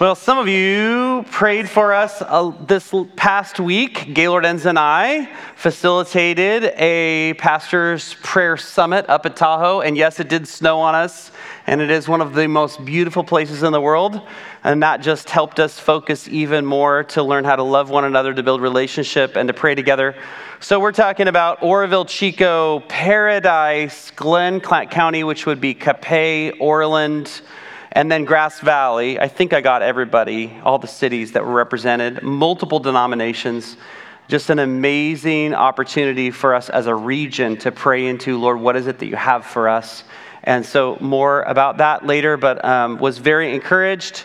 Well, some of you prayed for us uh, this past week. Gaylord Enns and I facilitated a pastor's prayer summit up at Tahoe. And yes, it did snow on us. And it is one of the most beautiful places in the world. And that just helped us focus even more to learn how to love one another, to build relationship, and to pray together. So we're talking about Oroville, Chico, Paradise, Glenn County, which would be Capay, Orland, and then Grass Valley. I think I got everybody, all the cities that were represented, multiple denominations. Just an amazing opportunity for us as a region to pray into, Lord, what is it that you have for us? And so, more about that later, but um, was very encouraged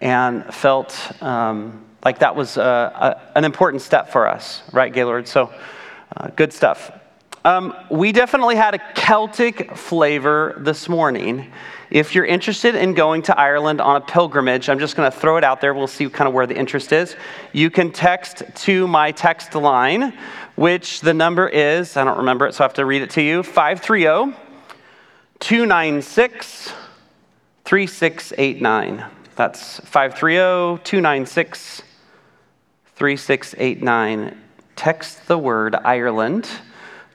and felt um, like that was uh, a, an important step for us, right, Gaylord? So, uh, good stuff. Um, we definitely had a Celtic flavor this morning. If you're interested in going to Ireland on a pilgrimage, I'm just going to throw it out there. We'll see kind of where the interest is. You can text to my text line, which the number is, I don't remember it, so I have to read it to you 530 296 3689. That's 530 296 3689. Text the word Ireland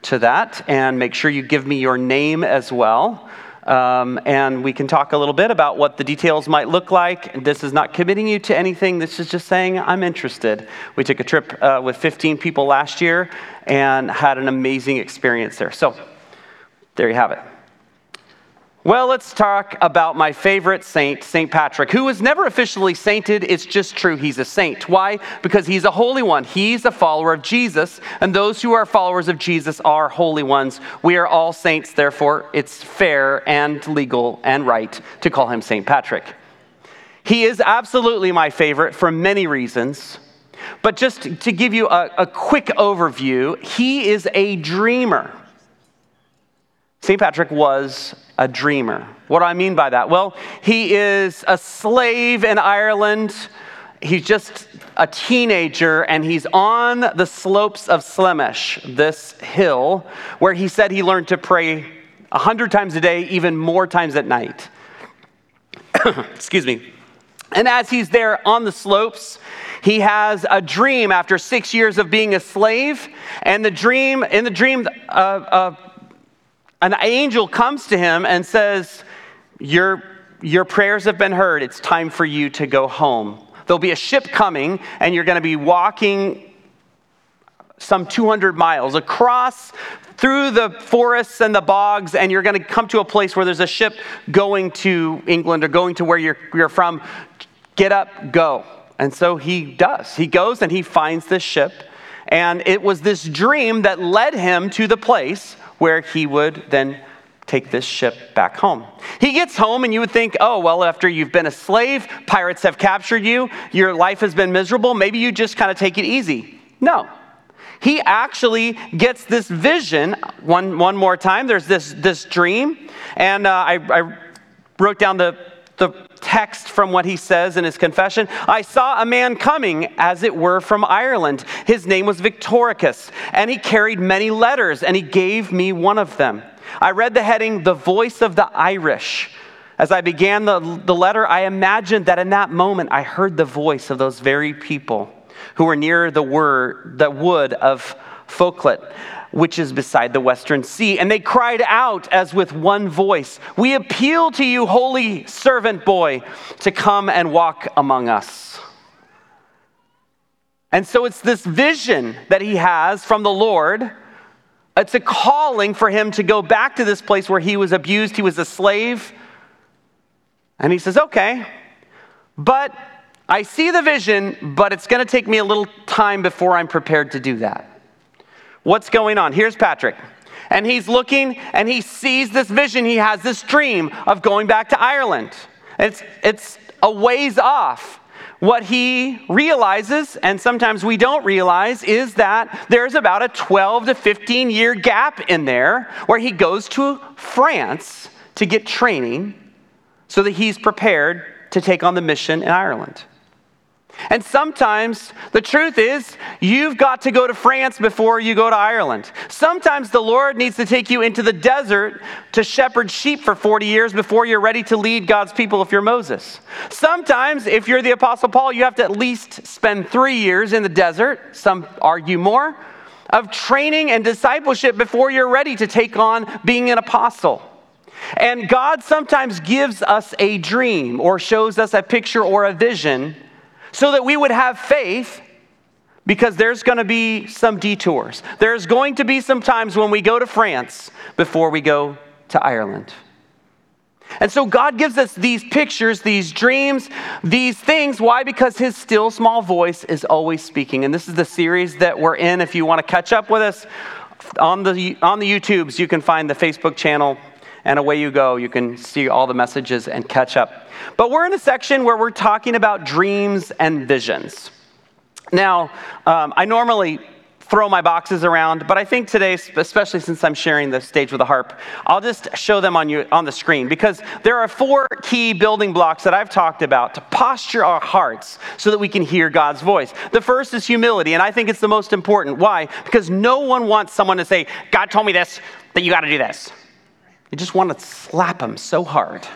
to that and make sure you give me your name as well. Um, and we can talk a little bit about what the details might look like. This is not committing you to anything, this is just saying, I'm interested. We took a trip uh, with 15 people last year and had an amazing experience there. So, there you have it. Well, let's talk about my favorite saint, St. Patrick, who was never officially sainted. It's just true he's a saint. Why? Because he's a holy one. He's a follower of Jesus, and those who are followers of Jesus are holy ones. We are all saints, therefore, it's fair and legal and right to call him St. Patrick. He is absolutely my favorite for many reasons. But just to give you a, a quick overview, he is a dreamer. St. Patrick was a dreamer. What do I mean by that? Well, he is a slave in Ireland. He's just a teenager and he's on the slopes of Slemish, this hill, where he said he learned to pray a hundred times a day, even more times at night. Excuse me. And as he's there on the slopes, he has a dream after six years of being a slave. And the dream, in the dream, uh, uh, an angel comes to him and says, Your, your prayers have been heard. It's time for you to go home. There'll be a ship coming, and you're going to be walking some 200 miles across through the forests and the bogs, and you're going to come to a place where there's a ship going to England or going to where you're, you're from. Get up, go. And so he does. He goes and he finds this ship. And it was this dream that led him to the place where he would then take this ship back home. He gets home, and you would think, oh, well, after you've been a slave, pirates have captured you, your life has been miserable, maybe you just kind of take it easy. No. He actually gets this vision one, one more time. There's this, this dream, and uh, I, I wrote down the, the text from what he says in his confession. I saw a man coming, as it were, from Ireland. His name was Victoricus, and he carried many letters, and he gave me one of them. I read the heading, The Voice of the Irish. As I began the, the letter, I imagined that in that moment I heard the voice of those very people who were near the word, the wood of Foclut which is beside the western sea. And they cried out as with one voice, We appeal to you, holy servant boy, to come and walk among us. And so it's this vision that he has from the Lord. It's a calling for him to go back to this place where he was abused, he was a slave. And he says, Okay, but I see the vision, but it's going to take me a little time before I'm prepared to do that. What's going on? Here's Patrick. And he's looking and he sees this vision. He has this dream of going back to Ireland. It's, it's a ways off. What he realizes, and sometimes we don't realize, is that there's about a 12 to 15 year gap in there where he goes to France to get training so that he's prepared to take on the mission in Ireland. And sometimes the truth is, you've got to go to France before you go to Ireland. Sometimes the Lord needs to take you into the desert to shepherd sheep for 40 years before you're ready to lead God's people if you're Moses. Sometimes, if you're the Apostle Paul, you have to at least spend three years in the desert, some argue more, of training and discipleship before you're ready to take on being an apostle. And God sometimes gives us a dream or shows us a picture or a vision so that we would have faith because there's going to be some detours. There's going to be some times when we go to France before we go to Ireland. And so God gives us these pictures, these dreams, these things. Why? Because His still small voice is always speaking. And this is the series that we're in. If you want to catch up with us on the, on the YouTubes, you can find the Facebook channel and away you go. You can see all the messages and catch up. But we're in a section where we're talking about dreams and visions. Now, um, I normally throw my boxes around, but I think today, especially since I'm sharing the stage with a harp, I'll just show them on, you, on the screen because there are four key building blocks that I've talked about to posture our hearts so that we can hear God's voice. The first is humility, and I think it's the most important. Why? Because no one wants someone to say, God told me this, that you got to do this. Just want to slap them so hard.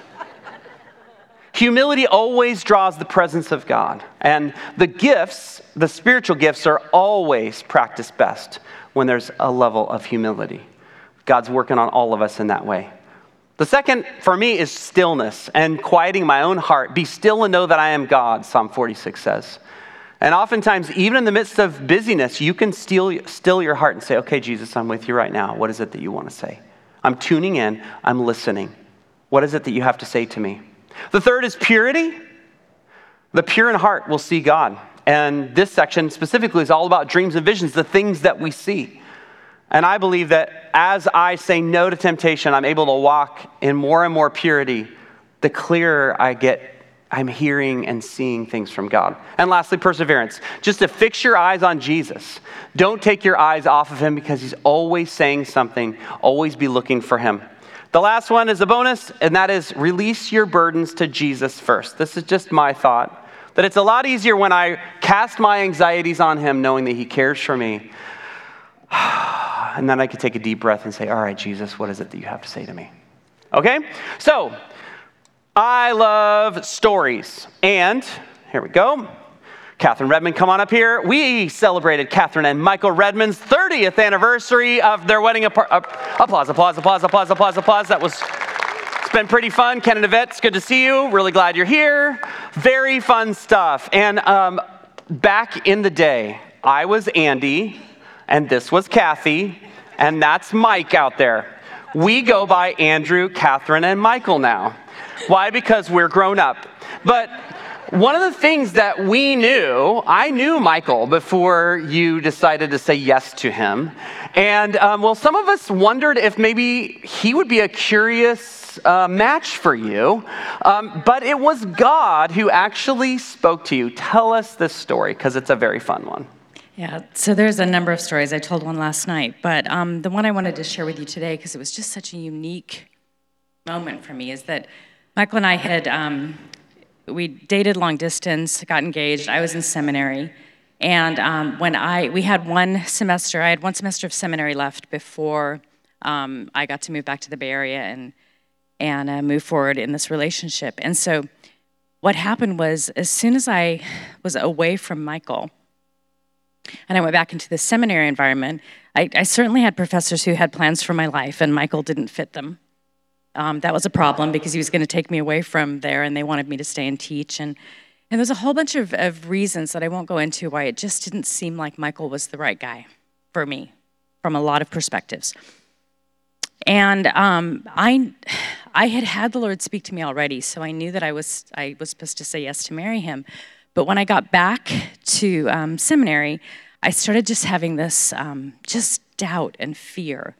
Humility always draws the presence of God. And the gifts, the spiritual gifts, are always practiced best when there's a level of humility. God's working on all of us in that way. The second for me is stillness and quieting my own heart. Be still and know that I am God, Psalm 46 says. And oftentimes, even in the midst of busyness, you can still, still your heart and say, Okay, Jesus, I'm with you right now. What is it that you want to say? I'm tuning in, I'm listening. What is it that you have to say to me? The third is purity. The pure in heart will see God. And this section specifically is all about dreams and visions, the things that we see. And I believe that as I say no to temptation, I'm able to walk in more and more purity, the clearer I get I'm hearing and seeing things from God. And lastly, perseverance. Just to fix your eyes on Jesus. Don't take your eyes off of him because he's always saying something. Always be looking for him. The last one is a bonus, and that is release your burdens to Jesus first. This is just my thought. That it's a lot easier when I cast my anxieties on him, knowing that he cares for me. And then I could take a deep breath and say, All right, Jesus, what is it that you have to say to me? Okay? So, I love stories. And here we go. Catherine Redmond, come on up here. We celebrated Catherine and Michael Redmond's 30th anniversary of their wedding. Apart- uh, applause, applause, applause, applause, applause, applause. That was, it's been pretty fun. Ken and Yvette, it's good to see you. Really glad you're here. Very fun stuff. And um, back in the day, I was Andy, and this was Kathy, and that's Mike out there. We go by Andrew, Catherine, and Michael now. Why? Because we're grown up. But one of the things that we knew, I knew Michael before you decided to say yes to him. And um, well, some of us wondered if maybe he would be a curious uh, match for you. Um, but it was God who actually spoke to you. Tell us this story because it's a very fun one. Yeah, so there's a number of stories. I told one last night, but um, the one I wanted to share with you today, because it was just such a unique moment for me, is that Michael and I had, um, we dated long distance, got engaged. I was in seminary. And um, when I, we had one semester, I had one semester of seminary left before um, I got to move back to the Bay Area and, and uh, move forward in this relationship. And so what happened was, as soon as I was away from Michael, and I went back into the seminary environment, I, I certainly had professors who had plans for my life, and Michael didn't fit them um, that was a problem because he was going to take me away from there and they wanted me to stay and teach. And, and there's a whole bunch of, of reasons that I won't go into why it just didn't seem like Michael was the right guy for me from a lot of perspectives. And um, I, I had had the Lord speak to me already, so I knew that I was, I was supposed to say yes to marry him. But when I got back to um, seminary, I started just having this um, just doubt and fear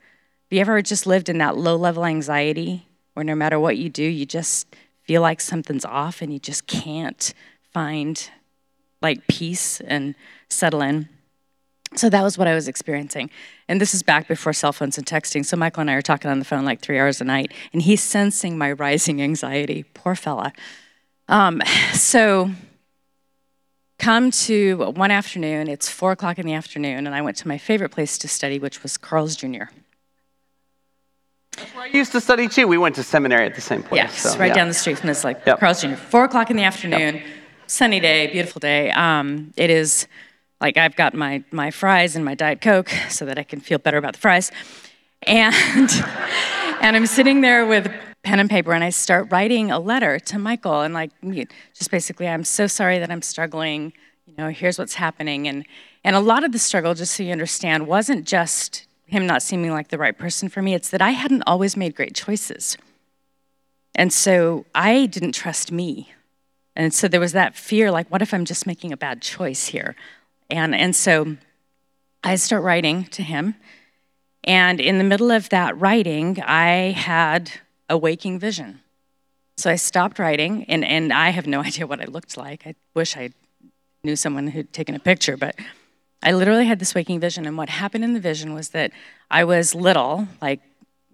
have you ever just lived in that low level anxiety where no matter what you do, you just feel like something's off and you just can't find like peace and settle in? So that was what I was experiencing. And this is back before cell phones and texting. So Michael and I are talking on the phone like three hours a night, and he's sensing my rising anxiety. Poor fella. Um, so come to one afternoon, it's four o'clock in the afternoon, and I went to my favorite place to study, which was Carl's Jr. I used to study too. We went to seminary at the same place. Yes, so, right yeah. down the street from this, like Yep. Carl's Jr. Four o'clock in the afternoon, sunny day, beautiful day. Um, it is like I've got my my fries and my diet coke so that I can feel better about the fries, and and I'm sitting there with pen and paper and I start writing a letter to Michael and like just basically I'm so sorry that I'm struggling. You know, here's what's happening and and a lot of the struggle, just so you understand, wasn't just him not seeming like the right person for me. It's that I hadn't always made great choices. And so I didn't trust me. And so there was that fear like, what if I'm just making a bad choice here? And, and so I start writing to him. And in the middle of that writing, I had a waking vision. So I stopped writing, and, and I have no idea what I looked like. I wish I knew someone who'd taken a picture, but I literally had this waking vision. And what happened in the vision was that I was little, like,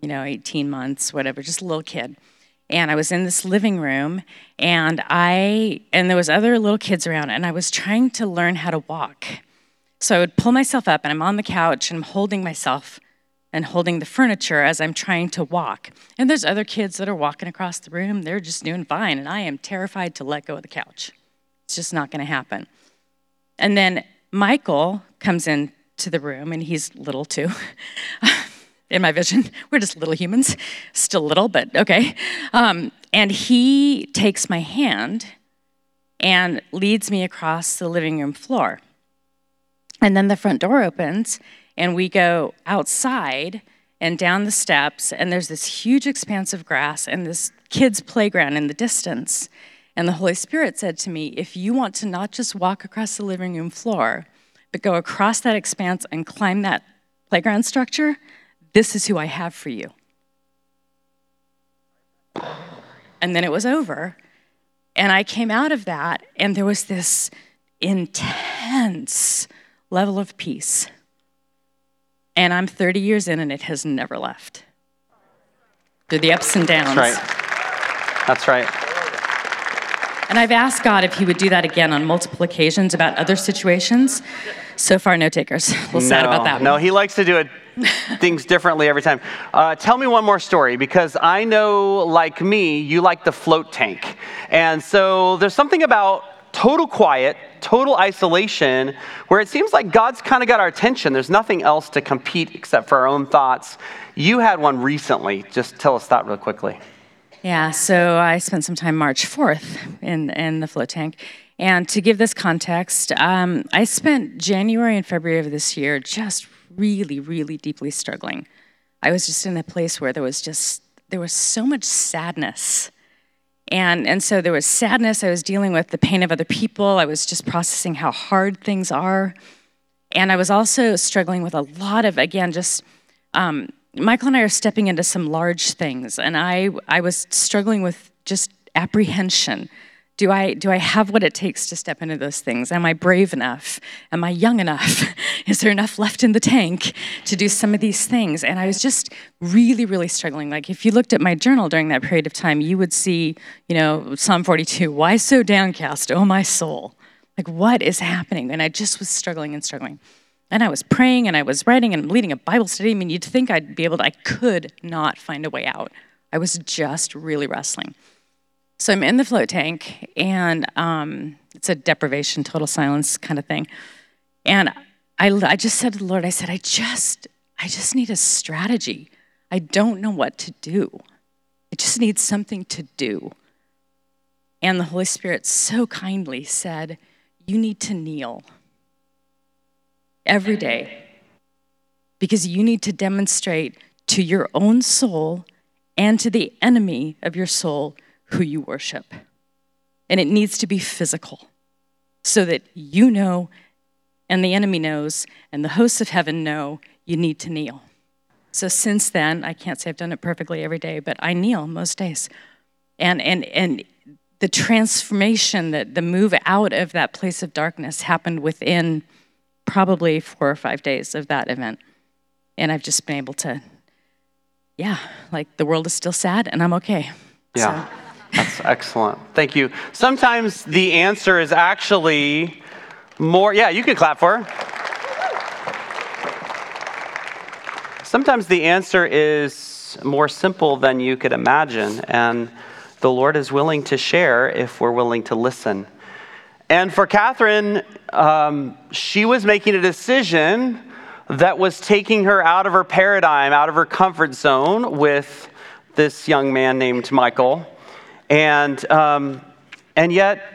you know, 18 months, whatever, just a little kid. And I was in this living room and I and there was other little kids around and I was trying to learn how to walk. So I would pull myself up and I'm on the couch and I'm holding myself and holding the furniture as I'm trying to walk. And there's other kids that are walking across the room. They're just doing fine and I am terrified to let go of the couch. It's just not going to happen. And then Michael comes into the room, and he's little too. In my vision, we're just little humans, still little, but okay. Um, and he takes my hand and leads me across the living room floor. And then the front door opens, and we go outside and down the steps, and there's this huge expanse of grass and this kids' playground in the distance. And the Holy Spirit said to me, If you want to not just walk across the living room floor, but go across that expanse and climb that playground structure, this is who I have for you. And then it was over. And I came out of that, and there was this intense level of peace. And I'm 30 years in, and it has never left. Through the ups and downs. That's right. That's right. And I've asked God if He would do that again on multiple occasions about other situations. So far, no takers. A little sad about that No, one. he likes to do it things differently every time. Uh, tell me one more story because I know, like me, you like the float tank. And so there's something about total quiet, total isolation, where it seems like God's kind of got our attention. There's nothing else to compete except for our own thoughts. You had one recently. Just tell us that real quickly. Yeah, so I spent some time March 4th in, in the float tank. And to give this context, um, I spent January and February of this year just really, really deeply struggling. I was just in a place where there was just, there was so much sadness. And, and so there was sadness. I was dealing with the pain of other people. I was just processing how hard things are. And I was also struggling with a lot of, again, just um, Michael and I are stepping into some large things, and I, I was struggling with just apprehension. Do I, do I have what it takes to step into those things? Am I brave enough? Am I young enough? Is there enough left in the tank to do some of these things? And I was just really, really struggling. Like, if you looked at my journal during that period of time, you would see, you know, Psalm 42 Why so downcast, O my soul? Like, what is happening? And I just was struggling and struggling. And I was praying and I was writing and leading a Bible study. I mean, you'd think I'd be able to, I could not find a way out. I was just really wrestling. So I'm in the float tank and um, it's a deprivation, total silence kind of thing. And I, I just said to the Lord, I said, I just, I just need a strategy. I don't know what to do. I just need something to do. And the Holy Spirit so kindly said, You need to kneel every day because you need to demonstrate to your own soul and to the enemy of your soul who you worship. And it needs to be physical so that you know and the enemy knows and the hosts of heaven know you need to kneel. So since then, I can't say I've done it perfectly every day, but I kneel most days. And and and the transformation that the move out of that place of darkness happened within probably four or five days of that event. And I've just been able to, yeah, like the world is still sad and I'm okay. Yeah. So, That's excellent. Thank you. Sometimes the answer is actually More, yeah, you can clap for her. Sometimes the answer is more simple than you could imagine, and the Lord is willing to share if we're willing to listen. And for Catherine, um, she was making a decision that was taking her out of her paradigm, out of her comfort zone with this young man named Michael. And, um, and yet,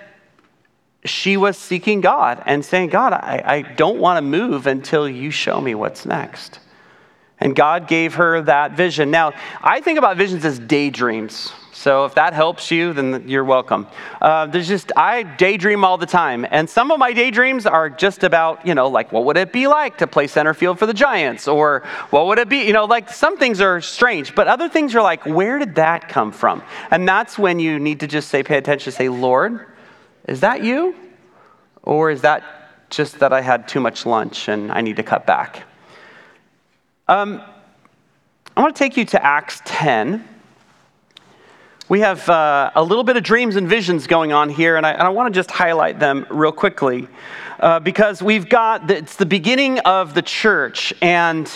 she was seeking God and saying, God, I, I don't want to move until you show me what's next. And God gave her that vision. Now, I think about visions as daydreams. So if that helps you, then you're welcome. Uh, there's just, I daydream all the time. And some of my daydreams are just about, you know, like, what would it be like to play center field for the Giants? Or what would it be, you know, like some things are strange, but other things are like, where did that come from? And that's when you need to just say, pay attention, say, Lord, is that you? Or is that just that I had too much lunch and I need to cut back? Um, I want to take you to Acts 10. We have uh, a little bit of dreams and visions going on here, and I, I want to just highlight them real quickly uh, because we've got the, it's the beginning of the church, and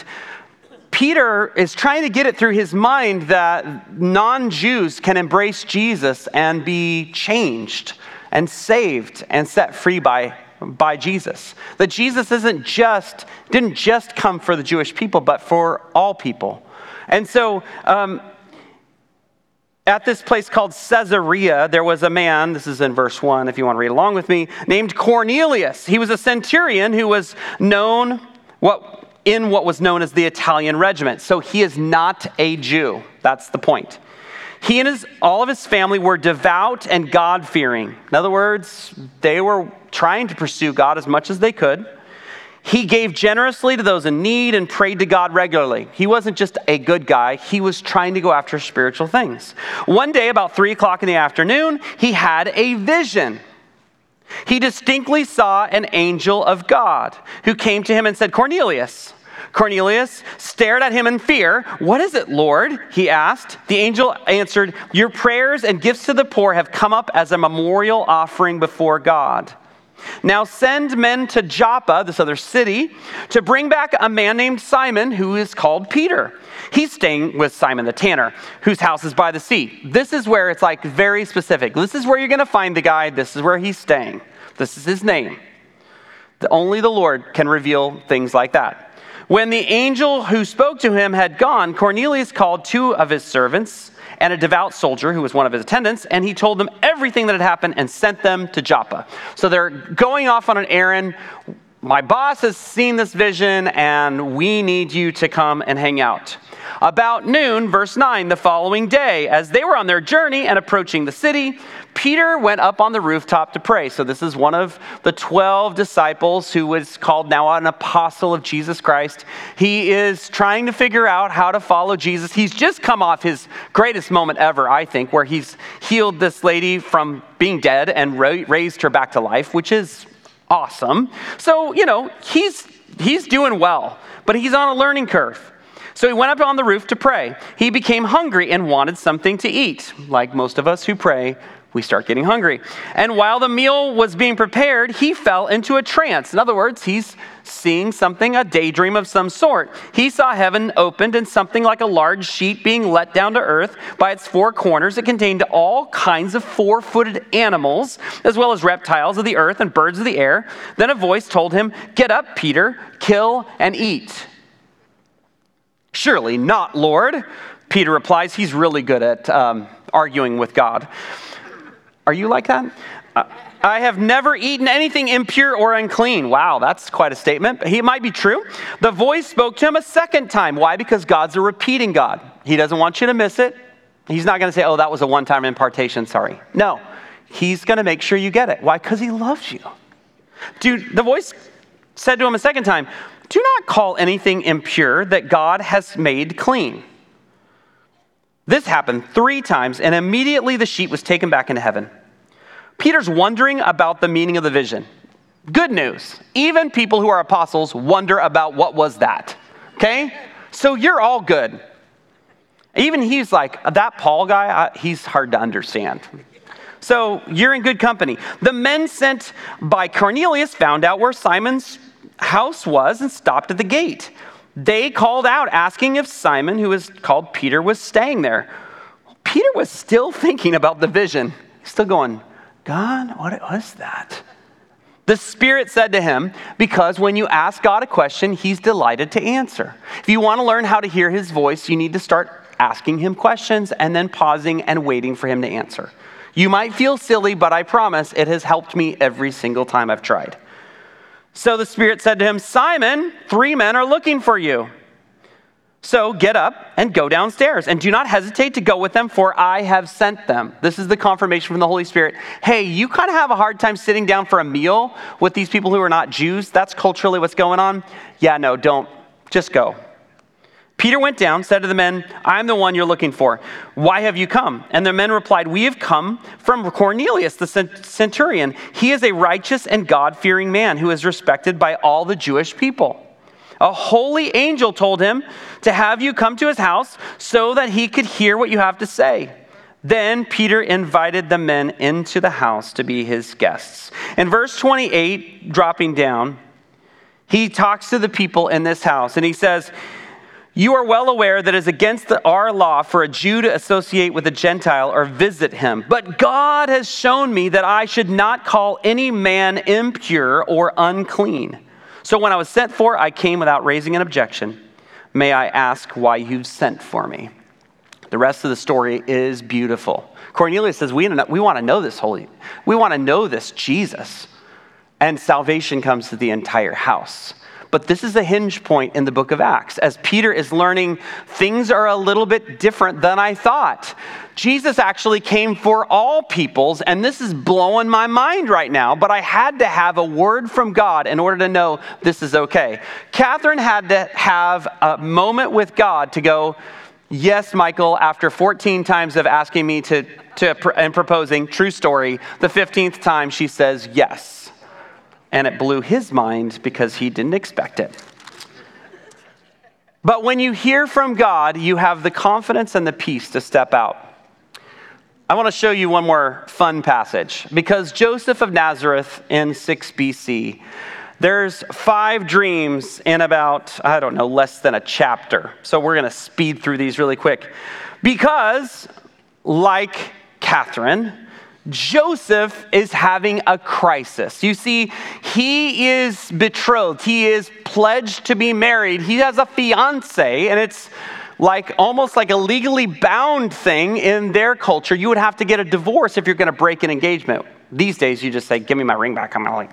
Peter is trying to get it through his mind that non Jews can embrace Jesus and be changed and saved and set free by by Jesus. That Jesus isn't just, didn't just come for the Jewish people, but for all people. And so, um, at this place called Caesarea, there was a man, this is in verse 1 if you want to read along with me, named Cornelius. He was a centurion who was known what, in what was known as the Italian regiment. So he is not a Jew. That's the point. He and his, all of his family were devout and God fearing. In other words, they were trying to pursue God as much as they could. He gave generously to those in need and prayed to God regularly. He wasn't just a good guy, he was trying to go after spiritual things. One day, about three o'clock in the afternoon, he had a vision. He distinctly saw an angel of God who came to him and said, Cornelius. Cornelius stared at him in fear. What is it, Lord? He asked. The angel answered, Your prayers and gifts to the poor have come up as a memorial offering before God. Now send men to Joppa, this other city, to bring back a man named Simon who is called Peter. He's staying with Simon the tanner, whose house is by the sea. This is where it's like very specific. This is where you're going to find the guy. This is where he's staying. This is his name. Only the Lord can reveal things like that. When the angel who spoke to him had gone, Cornelius called two of his servants and a devout soldier who was one of his attendants, and he told them everything that had happened and sent them to Joppa. So they're going off on an errand. My boss has seen this vision, and we need you to come and hang out. About noon, verse 9, the following day, as they were on their journey and approaching the city, Peter went up on the rooftop to pray. So, this is one of the 12 disciples who was called now an apostle of Jesus Christ. He is trying to figure out how to follow Jesus. He's just come off his greatest moment ever, I think, where he's healed this lady from being dead and raised her back to life, which is awesome. So, you know, he's, he's doing well, but he's on a learning curve. So he went up on the roof to pray. He became hungry and wanted something to eat. Like most of us who pray, we start getting hungry. And while the meal was being prepared, he fell into a trance. In other words, he's seeing something, a daydream of some sort. He saw heaven opened and something like a large sheet being let down to earth by its four corners. It contained all kinds of four footed animals, as well as reptiles of the earth and birds of the air. Then a voice told him, Get up, Peter, kill and eat. Surely not, Lord. Peter replies, he's really good at um, arguing with God. Are you like that? Uh, I have never eaten anything impure or unclean. Wow, that's quite a statement. He might be true. The voice spoke to him a second time. Why? Because God's a repeating God. He doesn't want you to miss it. He's not going to say, oh, that was a one time impartation, sorry. No, he's going to make sure you get it. Why? Because he loves you. Dude, the voice said to him a second time, do not call anything impure that God has made clean. This happened three times, and immediately the sheet was taken back into heaven. Peter's wondering about the meaning of the vision. Good news. Even people who are apostles wonder about what was that. Okay? So you're all good. Even he's like, that Paul guy, he's hard to understand. So you're in good company. The men sent by Cornelius found out where Simon's house was and stopped at the gate. They called out, asking if Simon, who was called Peter, was staying there. Peter was still thinking about the vision. He's still going, God, what was that? The Spirit said to him, Because when you ask God a question, He's delighted to answer. If you want to learn how to hear His voice, you need to start asking Him questions and then pausing and waiting for Him to answer. You might feel silly, but I promise it has helped me every single time I've tried. So the Spirit said to him, Simon, three men are looking for you. So get up and go downstairs, and do not hesitate to go with them, for I have sent them. This is the confirmation from the Holy Spirit. Hey, you kind of have a hard time sitting down for a meal with these people who are not Jews. That's culturally what's going on. Yeah, no, don't. Just go. Peter went down, said to the men, I'm the one you're looking for. Why have you come? And the men replied, We have come from Cornelius, the centurion. He is a righteous and God fearing man who is respected by all the Jewish people. A holy angel told him to have you come to his house so that he could hear what you have to say. Then Peter invited the men into the house to be his guests. In verse 28, dropping down, he talks to the people in this house and he says, You are well aware that it is against the, our law for a Jew to associate with a Gentile or visit him. But God has shown me that I should not call any man impure or unclean. So when I was sent for, I came without raising an objection. May I ask why you've sent for me? The rest of the story is beautiful. Cornelius says, We, we want to know this holy, we want to know this Jesus. And salvation comes to the entire house. But this is a hinge point in the book of Acts. As Peter is learning, things are a little bit different than I thought. Jesus actually came for all peoples, and this is blowing my mind right now, but I had to have a word from God in order to know this is okay. Catherine had to have a moment with God to go, Yes, Michael, after 14 times of asking me to, to and proposing, true story, the 15th time she says yes and it blew his mind because he didn't expect it. But when you hear from God, you have the confidence and the peace to step out. I want to show you one more fun passage because Joseph of Nazareth in 6 BC, there's five dreams in about, I don't know, less than a chapter. So we're going to speed through these really quick. Because, like Catherine, Joseph is having a crisis. You see, he is betrothed, he is pledged to be married, he has a fiance, and it's like almost like a legally bound thing in their culture. You would have to get a divorce if you're going to break an engagement. These days, you just say, "Give me my ring back." I'm like,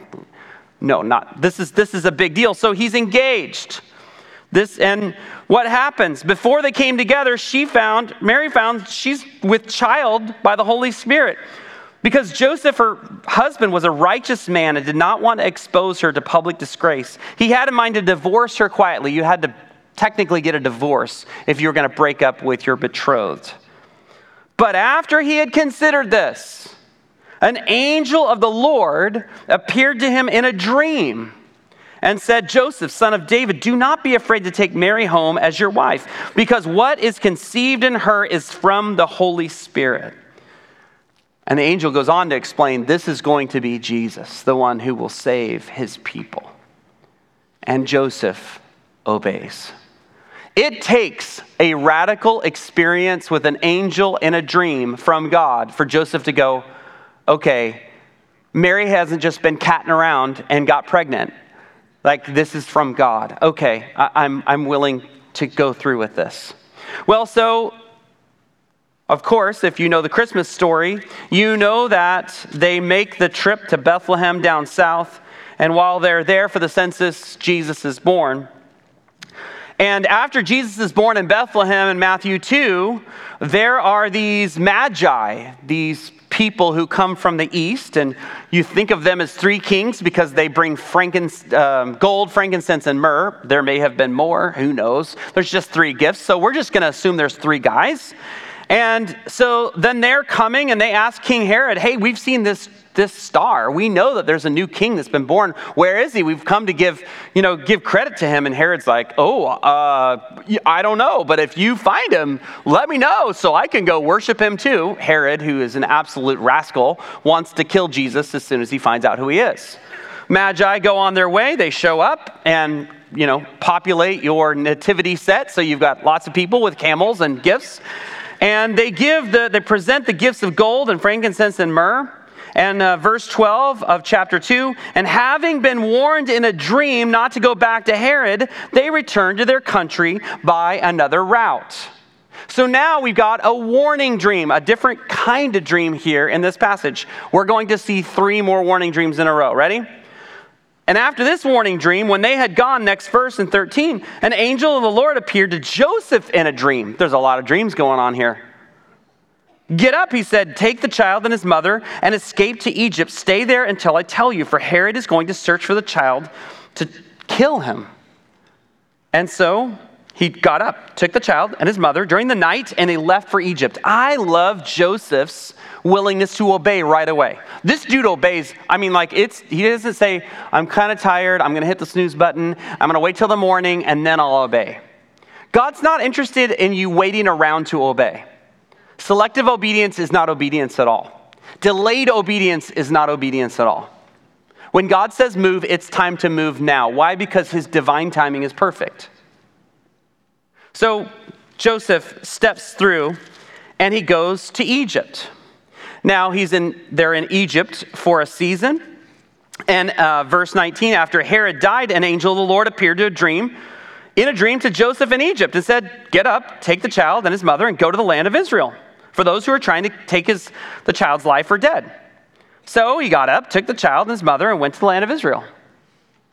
"No, not this is this is a big deal." So he's engaged. This and what happens before they came together? She found Mary found she's with child by the Holy Spirit. Because Joseph, her husband, was a righteous man and did not want to expose her to public disgrace. He had in mind to divorce her quietly. You had to technically get a divorce if you were going to break up with your betrothed. But after he had considered this, an angel of the Lord appeared to him in a dream and said, Joseph, son of David, do not be afraid to take Mary home as your wife, because what is conceived in her is from the Holy Spirit. And the angel goes on to explain this is going to be Jesus, the one who will save his people. And Joseph obeys. It takes a radical experience with an angel in a dream from God for Joseph to go, okay, Mary hasn't just been catting around and got pregnant. Like, this is from God. Okay, I, am I'm, I'm willing to go through with this. Well, so of course, if you know the Christmas story, you know that they make the trip to Bethlehem down south, and while they're there for the census, Jesus is born. And after Jesus is born in Bethlehem in Matthew 2, there are these magi, these people who come from the east, and you think of them as three kings because they bring frankinc- um, gold, frankincense, and myrrh. There may have been more, who knows? There's just three gifts, so we're just going to assume there's three guys. And so then they're coming and they ask King Herod, hey, we've seen this this star. We know that there's a new king that's been born. Where is he? We've come to give, you know, give credit to him. And Herod's like, oh, uh, I don't know, but if you find him, let me know so I can go worship him too. Herod, who is an absolute rascal, wants to kill Jesus as soon as he finds out who he is. Magi go on their way. They show up and you know populate your nativity set. So you've got lots of people with camels and gifts, and they give the they present the gifts of gold and frankincense and myrrh. And uh, verse 12 of chapter 2 and having been warned in a dream not to go back to Herod, they returned to their country by another route. So now we've got a warning dream, a different kind of dream here in this passage. We're going to see three more warning dreams in a row. Ready? And after this warning dream, when they had gone, next verse in 13, an angel of the Lord appeared to Joseph in a dream. There's a lot of dreams going on here. Get up, he said, take the child and his mother and escape to Egypt. Stay there until I tell you, for Herod is going to search for the child to kill him. And so he got up, took the child and his mother during the night, and they left for Egypt. I love Joseph's willingness to obey right away. This dude obeys. I mean, like, it's, he doesn't say, I'm kind of tired, I'm going to hit the snooze button, I'm going to wait till the morning, and then I'll obey. God's not interested in you waiting around to obey. Selective obedience is not obedience at all. Delayed obedience is not obedience at all. When God says move, it's time to move now. Why? Because his divine timing is perfect. So Joseph steps through and he goes to Egypt. Now he's in, in Egypt for a season. And uh, verse 19, after Herod died, an angel of the Lord appeared to a dream, in a dream to Joseph in Egypt and said, Get up, take the child and his mother, and go to the land of Israel. For those who are trying to take his, the child's life are dead. So he got up, took the child and his mother, and went to the land of Israel.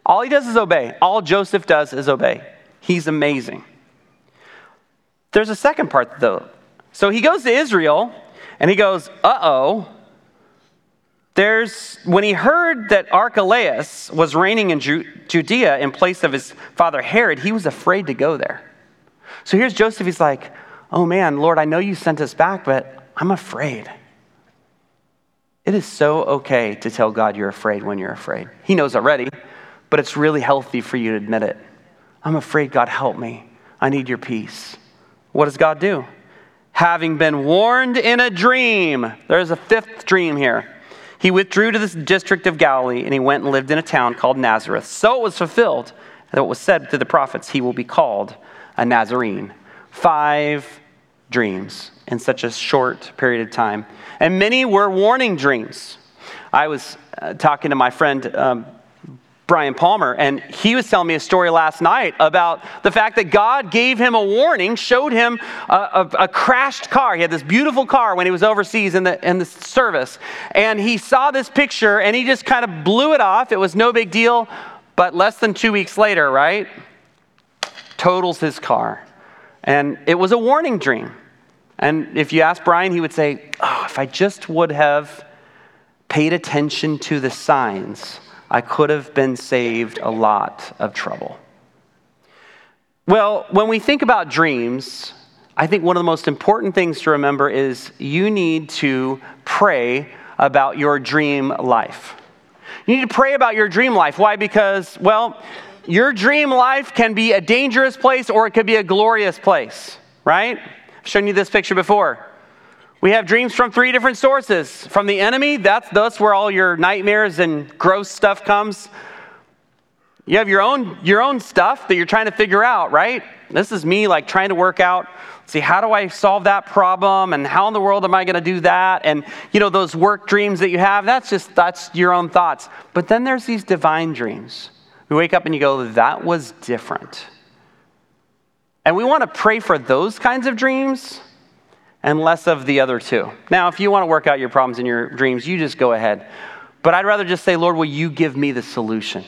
All he does is obey. All Joseph does is obey. He's amazing. There's a second part, though. So he goes to Israel and he goes, uh oh. There's, when he heard that Archelaus was reigning in Ju- Judea in place of his father Herod, he was afraid to go there. So here's Joseph. He's like, Oh man, Lord, I know you sent us back, but I'm afraid. It is so okay to tell God you're afraid when you're afraid. He knows already, but it's really healthy for you to admit it. I'm afraid, God, help me. I need your peace. What does God do? Having been warned in a dream, there's a fifth dream here. He withdrew to the district of Galilee and he went and lived in a town called Nazareth. So it was fulfilled that was said to the prophets, he will be called a Nazarene. Five dreams in such a short period of time. And many were warning dreams. I was uh, talking to my friend um, Brian Palmer, and he was telling me a story last night about the fact that God gave him a warning, showed him a, a, a, crashed car. He had this beautiful car when he was overseas in the, in the service, and he saw this picture and he just kind of blew it off. It was no big deal, but less than two weeks later, right? Totals his car. And it was a warning dream. And if you ask Brian, he would say, Oh, if I just would have paid attention to the signs I could have been saved a lot of trouble. Well, when we think about dreams, I think one of the most important things to remember is you need to pray about your dream life. You need to pray about your dream life. Why? Because, well, your dream life can be a dangerous place or it could be a glorious place, right? I've shown you this picture before. We have dreams from three different sources. From the enemy, that's, that's where all your nightmares and gross stuff comes. You have your own, your own stuff that you're trying to figure out, right? This is me like trying to work out, see, how do I solve that problem? And how in the world am I going to do that? And, you know, those work dreams that you have, that's just, that's your own thoughts. But then there's these divine dreams. You wake up and you go, that was different. And we want to pray for those kinds of dreams and less of the other two. Now, if you want to work out your problems in your dreams, you just go ahead. But I'd rather just say, Lord, will you give me the solution?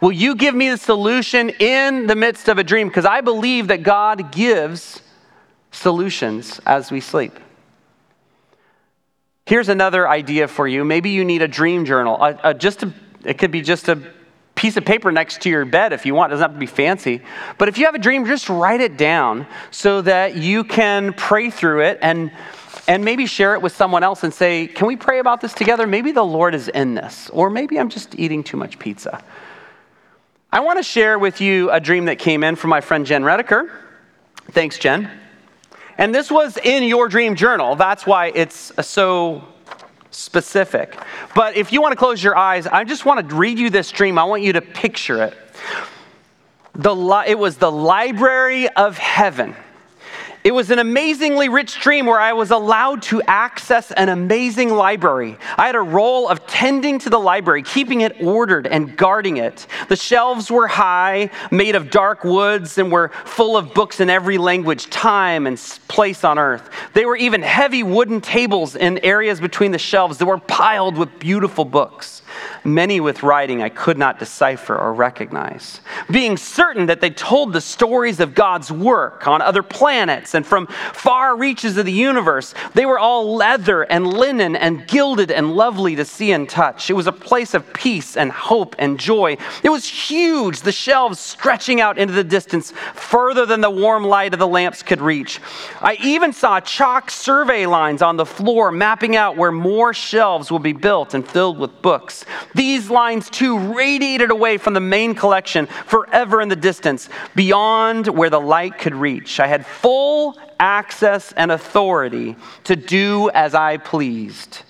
Will you give me the solution in the midst of a dream? Because I believe that God gives solutions as we sleep. Here's another idea for you. Maybe you need a dream journal. A, a, just a, it could be just a piece of paper next to your bed if you want. It doesn't have to be fancy. But if you have a dream, just write it down so that you can pray through it and and maybe share it with someone else and say, Can we pray about this together? Maybe the Lord is in this, or maybe I'm just eating too much pizza. I want to share with you a dream that came in from my friend Jen Rediker. Thanks, Jen. And this was in your dream journal. That's why it's so specific. But if you want to close your eyes, I just want to read you this dream. I want you to picture it. The li- it was the library of heaven. It was an amazingly rich dream where I was allowed to access an amazing library. I had a role of tending to the library, keeping it ordered and guarding it. The shelves were high, made of dark woods, and were full of books in every language, time, and place on earth. They were even heavy wooden tables in areas between the shelves that were piled with beautiful books many with writing I could not decipher or recognize. Being certain that they told the stories of God's work on other planets and from far reaches of the universe, they were all leather and linen and gilded and lovely to see and touch. It was a place of peace and hope and joy. It was huge, the shelves stretching out into the distance further than the warm light of the lamps could reach. I even saw chalk survey lines on the floor mapping out where more shelves will be built and filled with books. These lines too radiated away from the main collection forever in the distance, beyond where the light could reach. I had full access and authority to do as I pleased.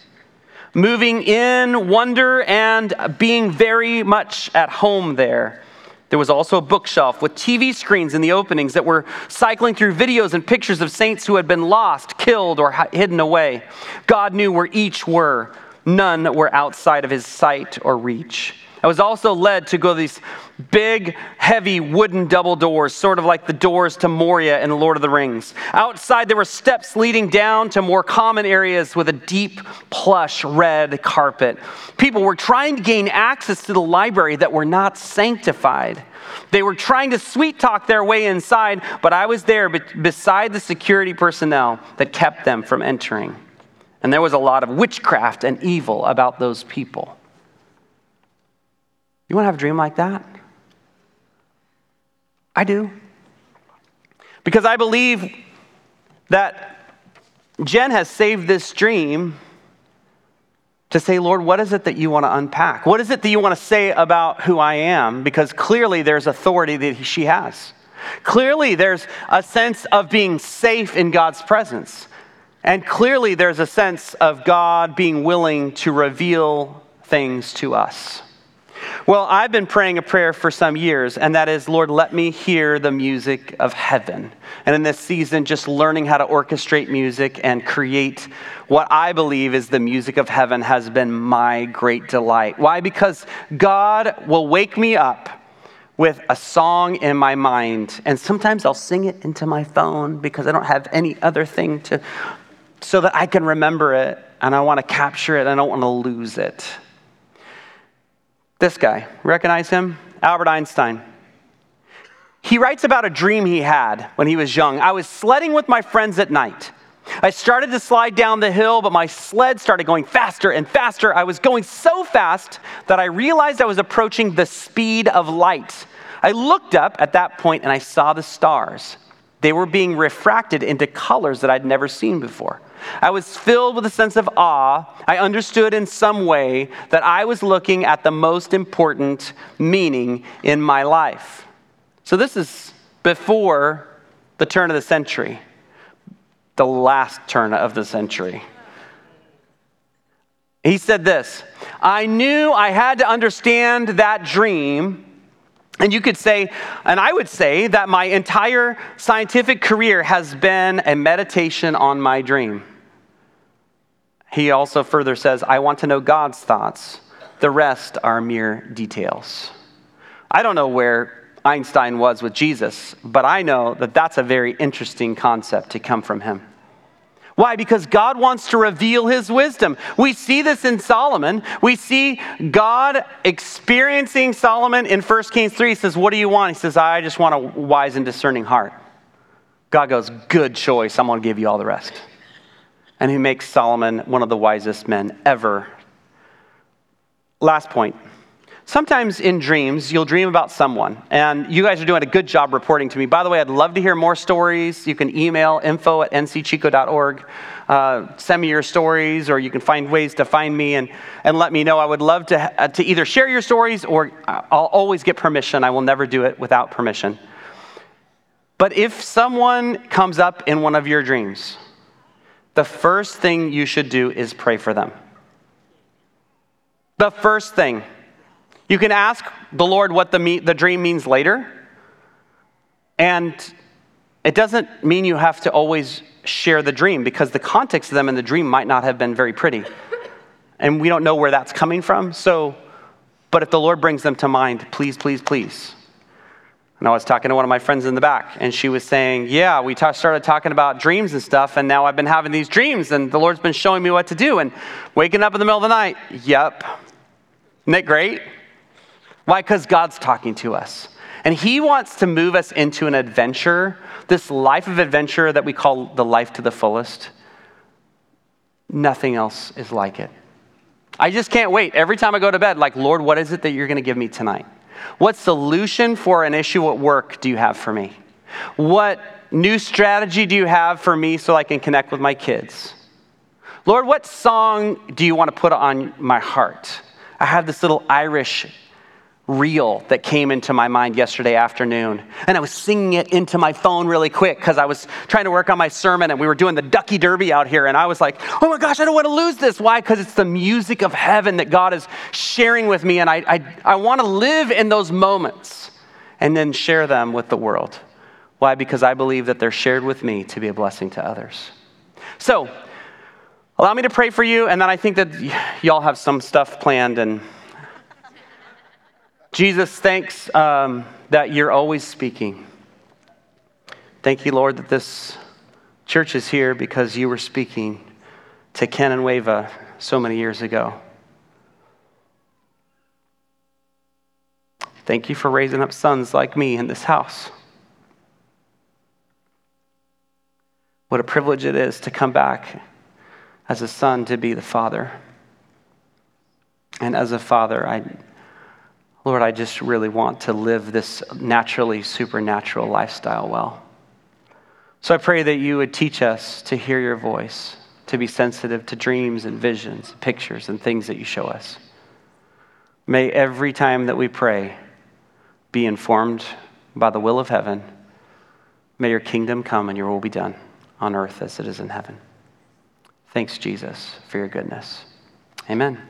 Moving in wonder and being very much at home there. There was also a bookshelf with TV screens in the openings that were cycling through videos and pictures of saints who had been lost, killed, or hidden away. God knew where each were. None were outside of his sight or reach. I was also led to go these big, heavy wooden double doors, sort of like the doors to Moria in the Lord of the Rings. Outside, there were steps leading down to more common areas with a deep, plush red carpet. People were trying to gain access to the library that were not sanctified. They were trying to sweet talk their way inside, but I was there beside the security personnel that kept them from entering. And there was a lot of witchcraft and evil about those people. You want to have a dream like that? I do. Because I believe that Jen has saved this dream to say, Lord, what is it that you want to unpack? What is it that you want to say about who I am? Because clearly there's authority that she has. Clearly there's a sense of being safe in God's presence. And clearly, there's a sense of God being willing to reveal things to us. Well, I've been praying a prayer for some years, and that is, Lord, let me hear the music of heaven. And in this season, just learning how to orchestrate music and create what I believe is the music of heaven has been my great delight. Why? Because God will wake me up with a song in my mind, and sometimes I'll sing it into my phone because I don't have any other thing to so that I can remember it and I want to capture it I don't want to lose it. This guy, recognize him? Albert Einstein. He writes about a dream he had when he was young. I was sledding with my friends at night. I started to slide down the hill, but my sled started going faster and faster. I was going so fast that I realized I was approaching the speed of light. I looked up at that point and I saw the stars. They were being refracted into colors that I'd never seen before. I was filled with a sense of awe. I understood in some way that I was looking at the most important meaning in my life. So, this is before the turn of the century, the last turn of the century. He said this I knew I had to understand that dream and you could say, and I would say, that my entire scientific career has been a meditation on my dream. He also further says, I want to know God's thoughts. The rest are mere details. I don't know where Einstein was with Jesus, but I know that that's a very interesting concept to come from him. Why? Because God wants to reveal his wisdom. We see this in Solomon. We see God experiencing Solomon in 1 Kings 3. He says, What do you want? He says, I just want a wise and discerning heart. God goes, Good choice. I'm going to give you all the rest. And who makes Solomon one of the wisest men ever. Last point sometimes in dreams, you'll dream about someone, and you guys are doing a good job reporting to me. By the way, I'd love to hear more stories. You can email info at ncchico.org. Uh, send me your stories, or you can find ways to find me and, and let me know. I would love to, uh, to either share your stories or I'll always get permission. I will never do it without permission. But if someone comes up in one of your dreams, the first thing you should do is pray for them. The first thing. You can ask the Lord what the, me- the dream means later. And it doesn't mean you have to always share the dream because the context of them in the dream might not have been very pretty. And we don't know where that's coming from. So, but if the Lord brings them to mind, please, please, please and I was talking to one of my friends in the back, and she was saying, Yeah, we t- started talking about dreams and stuff, and now I've been having these dreams, and the Lord's been showing me what to do. And waking up in the middle of the night, yep. Isn't it great? Why? Because God's talking to us. And He wants to move us into an adventure, this life of adventure that we call the life to the fullest. Nothing else is like it. I just can't wait. Every time I go to bed, like, Lord, what is it that you're going to give me tonight? What solution for an issue at work do you have for me? What new strategy do you have for me so I can connect with my kids? Lord, what song do you want to put on my heart? I have this little Irish reel that came into my mind yesterday afternoon. And I was singing it into my phone really quick because I was trying to work on my sermon and we were doing the Ducky Derby out here. And I was like, oh my gosh, I don't want to lose this. Why? Because it's the music of heaven that God is sharing with me. And I, I, I want to live in those moments and then share them with the world. Why? Because I believe that they're shared with me to be a blessing to others. So, allow me to pray for you. And then I think that y- y'all have some stuff planned and Jesus, thanks um, that you're always speaking. Thank you, Lord, that this church is here because you were speaking to Ken and Wava so many years ago. Thank you for raising up sons like me in this house. What a privilege it is to come back as a son to be the father. And as a father, I Lord, I just really want to live this naturally supernatural lifestyle well. So I pray that you would teach us to hear your voice, to be sensitive to dreams and visions, pictures, and things that you show us. May every time that we pray be informed by the will of heaven. May your kingdom come and your will be done on earth as it is in heaven. Thanks, Jesus, for your goodness. Amen.